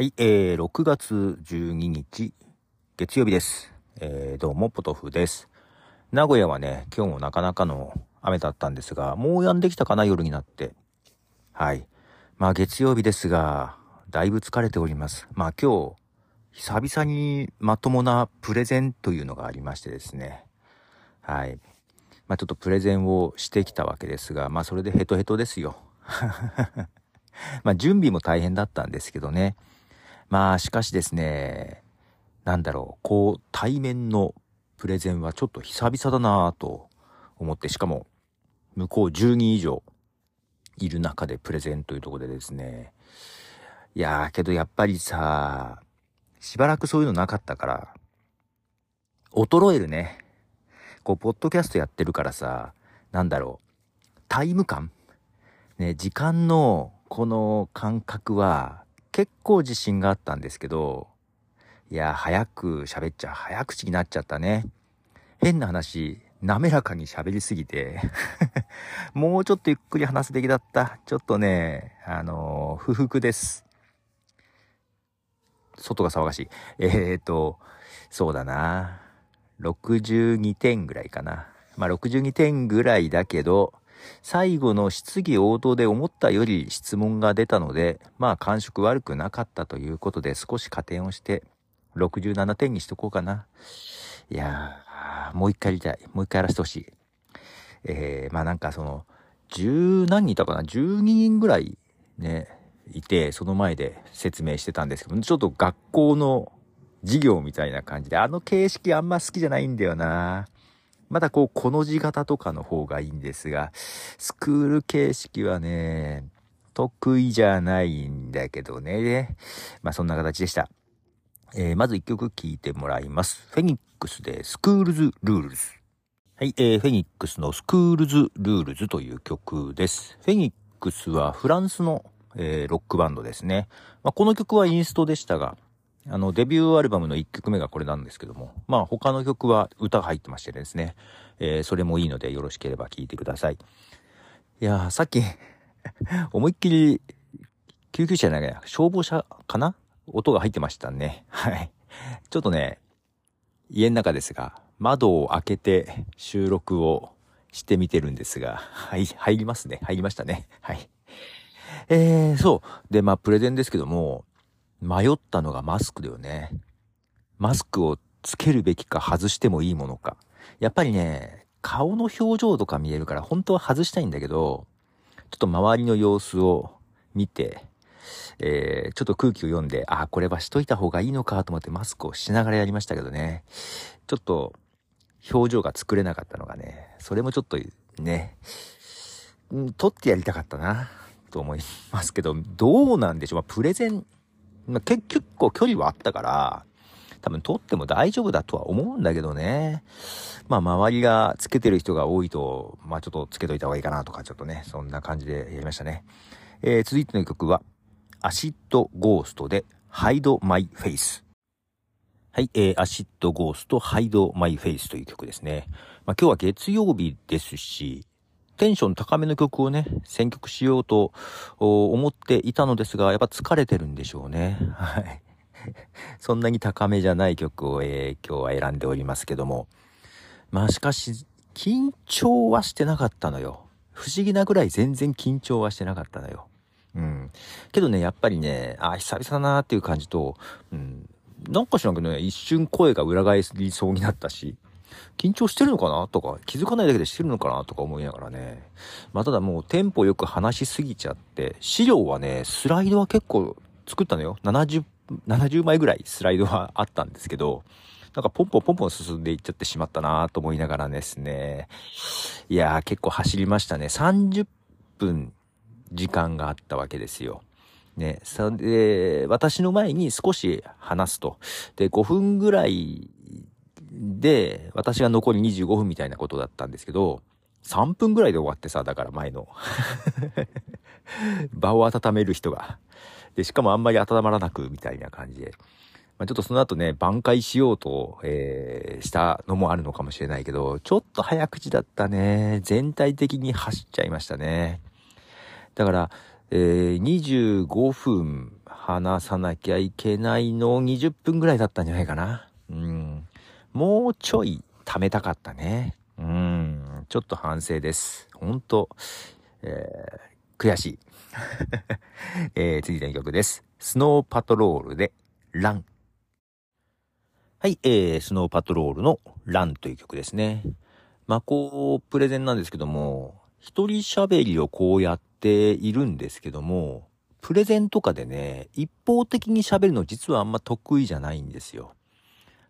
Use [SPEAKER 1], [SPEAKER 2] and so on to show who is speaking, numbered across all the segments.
[SPEAKER 1] はい、えー、6月12日、月曜日です。えー、どうも、ポトフです。名古屋はね、今日もなかなかの雨だったんですが、もう止んできたかな、夜になって。はい。まあ、月曜日ですが、だいぶ疲れております。まあ、今日、久々にまともなプレゼンというのがありましてですね。はい。まあ、ちょっとプレゼンをしてきたわけですが、まあ、それでヘトヘトですよ。まあ、準備も大変だったんですけどね。まあ、しかしですね、なんだろう、こう、対面のプレゼンはちょっと久々だなぁと思って、しかも、向こう10人以上いる中でプレゼンというとこでですね、いやー、けどやっぱりさ、しばらくそういうのなかったから、衰えるね。こう、ポッドキャストやってるからさ、なんだろう、タイム感ね、時間のこの感覚は結構自信があったんですけど、いや、早く喋っちゃ、早口になっちゃったね。変な話、滑らかに喋りすぎて もうちょっとゆっくり話すべきだった。ちょっとね、あのー、不服です。外が騒がしい。えーと、そうだな。62点ぐらいかな。まあ62点ぐらいだけど、最後の質疑応答で思ったより質問が出たので、まあ感触悪くなかったということで少し加点をして、67点にしとこうかな。いやー、もう一回やりたい。もう一回やらせてほしい。えー、まあなんかその、十何人いたかな ?12 人ぐらいね、いて、その前で説明してたんですけど、ちょっと学校の授業みたいな感じで、あの形式あんま好きじゃないんだよな。まだこう、コの字型とかの方がいいんですが、スクール形式はね、得意じゃないんだけどね。まあそんな形でした。えー、まず一曲聴いてもらいます。 Phoenix で School's Rules。はい、えー、 Phoenix の School's Rules という曲です。フェニックスはフランスの、えー、ロックバンドですね。まあ、この曲はインストでしたが、あの、デビューアルバムの1曲目がこれなんですけども、まあ他の曲は歌が入ってましてですね、えー、それもいいのでよろしければ聴いてください。いやー、さっき 思いっきり、救急車じゃない消防車かな？音が入ってましたね。はい。ちょっとね、家の中ですが、窓を開けて収録をしてみてるんですが、はい、入りますね。入りましたね。はい。えー、そう。で、まあ、プレゼンですけども、迷ったのがマスクだよね。マスクをつけるべきか外してもいいものか。やっぱりね、顔の表情とか見えるから本当は外したいんだけど、ちょっと周りの様子を見て、えー、ちょっと空気を読んで、あ、これはしといた方がいいのかと思ってマスクをしながらやりましたけどね。ちょっと表情が作れなかったのがね、それもちょっとね、ん取ってやりたかったな、と思いますけど、どうなんでしょう。まあ、プレゼンまあ、結構距離はあったから、多分取っても大丈夫だとは思うんだけどね。まあ周りがつけてる人が多いと、まあちょっとつけといた方がいいかなとか、ちょっとね、そんな感じでやりましたね。えー、続いての曲は、 Acid Ghost で、 Hide My Face。はい、えー、 Acid Ghost、Hide My Face という曲ですね。まあ今日は月曜日ですし、テンション高めの曲をね、選曲しようと思っていたのですが、やっぱ疲れてるんでしょうね。はい。そんなに高めじゃない曲を、えー、今日は選んでおりますけども。まあしかし、緊張はしてなかったのよ。不思議なぐらい全然緊張はしてなかったのよ。うん。けどね、やっぱりね、あ、久々だなーっていう感じと、うん。なんか知らんけどね、一瞬声が裏返りそうになったし、緊張してるのかなとか、気づかないだけでしてるのかなとか思いながらね。まあ、ただもうテンポよく話しすぎちゃって、資料はね、スライドは結構作ったのよ。70、70枚ぐらいスライドはあったんですけど、なんかポンポンポンポン進んでいっちゃってしまったなと思いながらですね。いやー結構走りましたね。30分時間があったわけですよ。ね、それで、私の前に少し話すと。で、5分ぐらいで、私が残り25分みたいなことだったんですけど、3分ぐらいで終わってさ、だから前の。場を温める人が。で、しかもあんまり温まらなく、みたいな感じで。まあ、ちょっとその後ね、挽回しようと、えー、したのもあるのかもしれないけど、ちょっと早口だったね。全体的に走っちゃいましたね。だから、えー、25分話さなきゃいけないの20分ぐらいだったんじゃないかな。うん。もうちょい貯めたかったね。うん。ちょっと反省です。ほんと、えー、悔しい。えー、次の曲です。スノーパトロールで、ラン。はい、えー、スノーパトロールのランという曲ですね。まあ、こう、プレゼンなんですけども、一人喋りをこうやっているんですけども、プレゼンとかでね、一方的に喋るの実はあんま得意じゃないんですよ。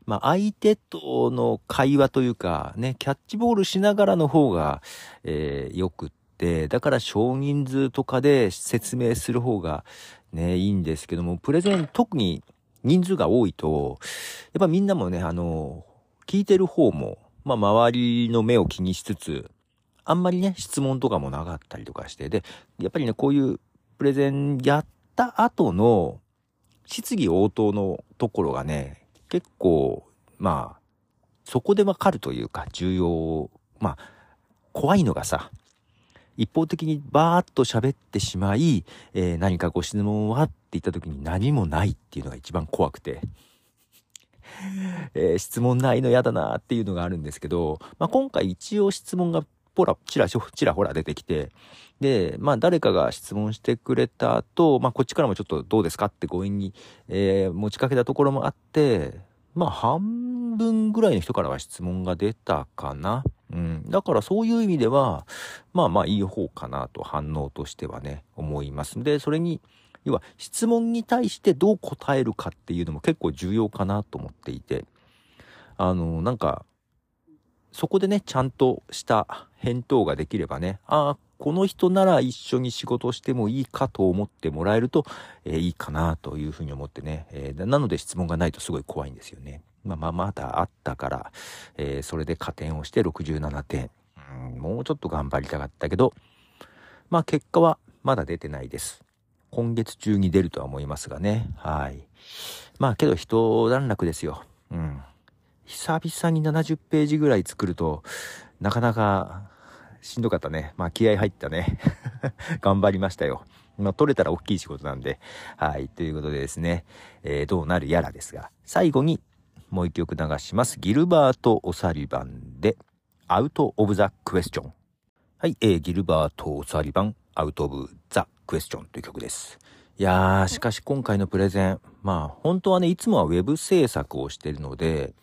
[SPEAKER 1] まあ、相手との会話というか、ね、キャッチボールしながらの方が、えー、よくって、だから少人数とかで説明する方がね、いいんですけども、プレゼン特に人数が多いと、やっぱみんなもね、あの、聞いてる方も、まあ、周りの目を気にしつつ、あんまりね、質問とかもなかったりとかして、で、やっぱりね、こういうプレゼンやった後の質疑応答のところがね、結構、まあ、そこでわかるというか、重要、まあ、怖いのがさ、一方的にバーッと喋ってしまい、えー、何かご質問はって言った時に何もないっていうのが一番怖くて。えー、質問ないの嫌だなっていうのがあるんですけど、まあ、今回一応質問がポラ、ちらちらほら出てきて、で、まあ誰かが質問してくれた後、まあこっちからもちょっとどうですかって強引に、えー、持ちかけたところもあって、まあ半分ぐらいの人からは質問が出たかな。うん。だからそういう意味では、まあまあいい方かなと反応としてはね、思います。で、それに、要は質問に対してどう答えるかっていうのも結構重要かなと思っていて、あの、なんか、そこでね、ちゃんとした返答ができればね、ああ、この人なら一緒に仕事してもいいかと思ってもらえると、えー、いいかなというふうに思ってね、えー、なので質問がないとすごい怖いんですよね。まあまあまだあったから、えー、それで加点をして67点。もうちょっと頑張りたかったけど、まあ結果はまだ出てないです。今月中に出るとは思いますがね。はい。まあけど一段落ですよ。うん。久々に70ページぐらい作ると、なかなかしんどかったね。まあ気合入ったね。頑張りましたよ。まあ取れたら大きい仕事なんで。はい。ということでですね、えー、どうなるやらですが、最後にもう一曲流します。ギルバート・オサリバンで、アウト・オブ・ザ・クエスチョン。はい、えー、ギルバート・オサリバン、アウト・オブ・ザ・クエスチョンという曲です。いやー、しかし今回のプレゼン、まあ本当はね、いつもはウェブ制作をしているので、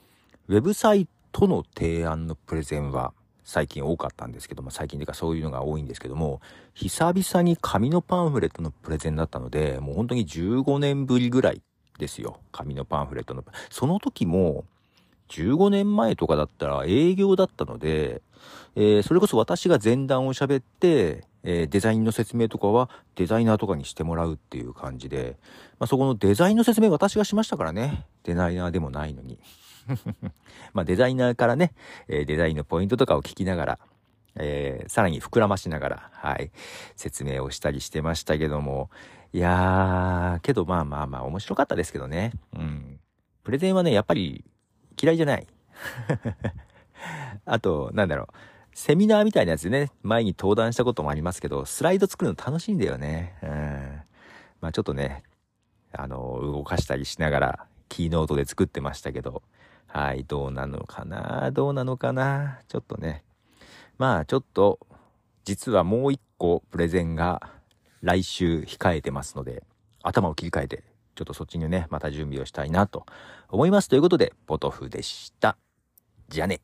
[SPEAKER 1] ウェブサイトの提案のプレゼンは最近多かったんですけども、最近というかそういうのが多いんですけども、久々に紙のパンフレットのプレゼンだったので、もう本当に15年ぶりぐらいですよ。紙のパンフレットの。その時も、15年前とかだったら営業だったので、えー、それこそ私が前段を喋って、えー、デザインの説明とかはデザイナーとかにしてもらうっていう感じで、まあ、そこのデザインの説明私がしましたからね。デザイナーでもないのに。まあデザイナーからね、え、デザインのポイントとかを聞きながら、えー、さらに膨らましながら、はい、説明をしたりしてましたけども、いやー、けどまあまあまあ面白かったですけどね。うん。プレゼンはね、やっぱり嫌いじゃない。あと、なんだろう。セミナーみたいなやつでね、前に登壇したこともありますけど、スライド作るの楽しいんだよね。うん。まあちょっとね、あの、動かしたりしながら、キーノートで作ってましたけど、はい、どうなのかな？どうなのかな？ちょっとね。まあ、ちょっと、実はもう一個プレゼンが来週控えてますので、頭を切り替えて、ちょっとそっちにね、また準備をしたいなと思います。ということで、ポトフでした。じゃあね。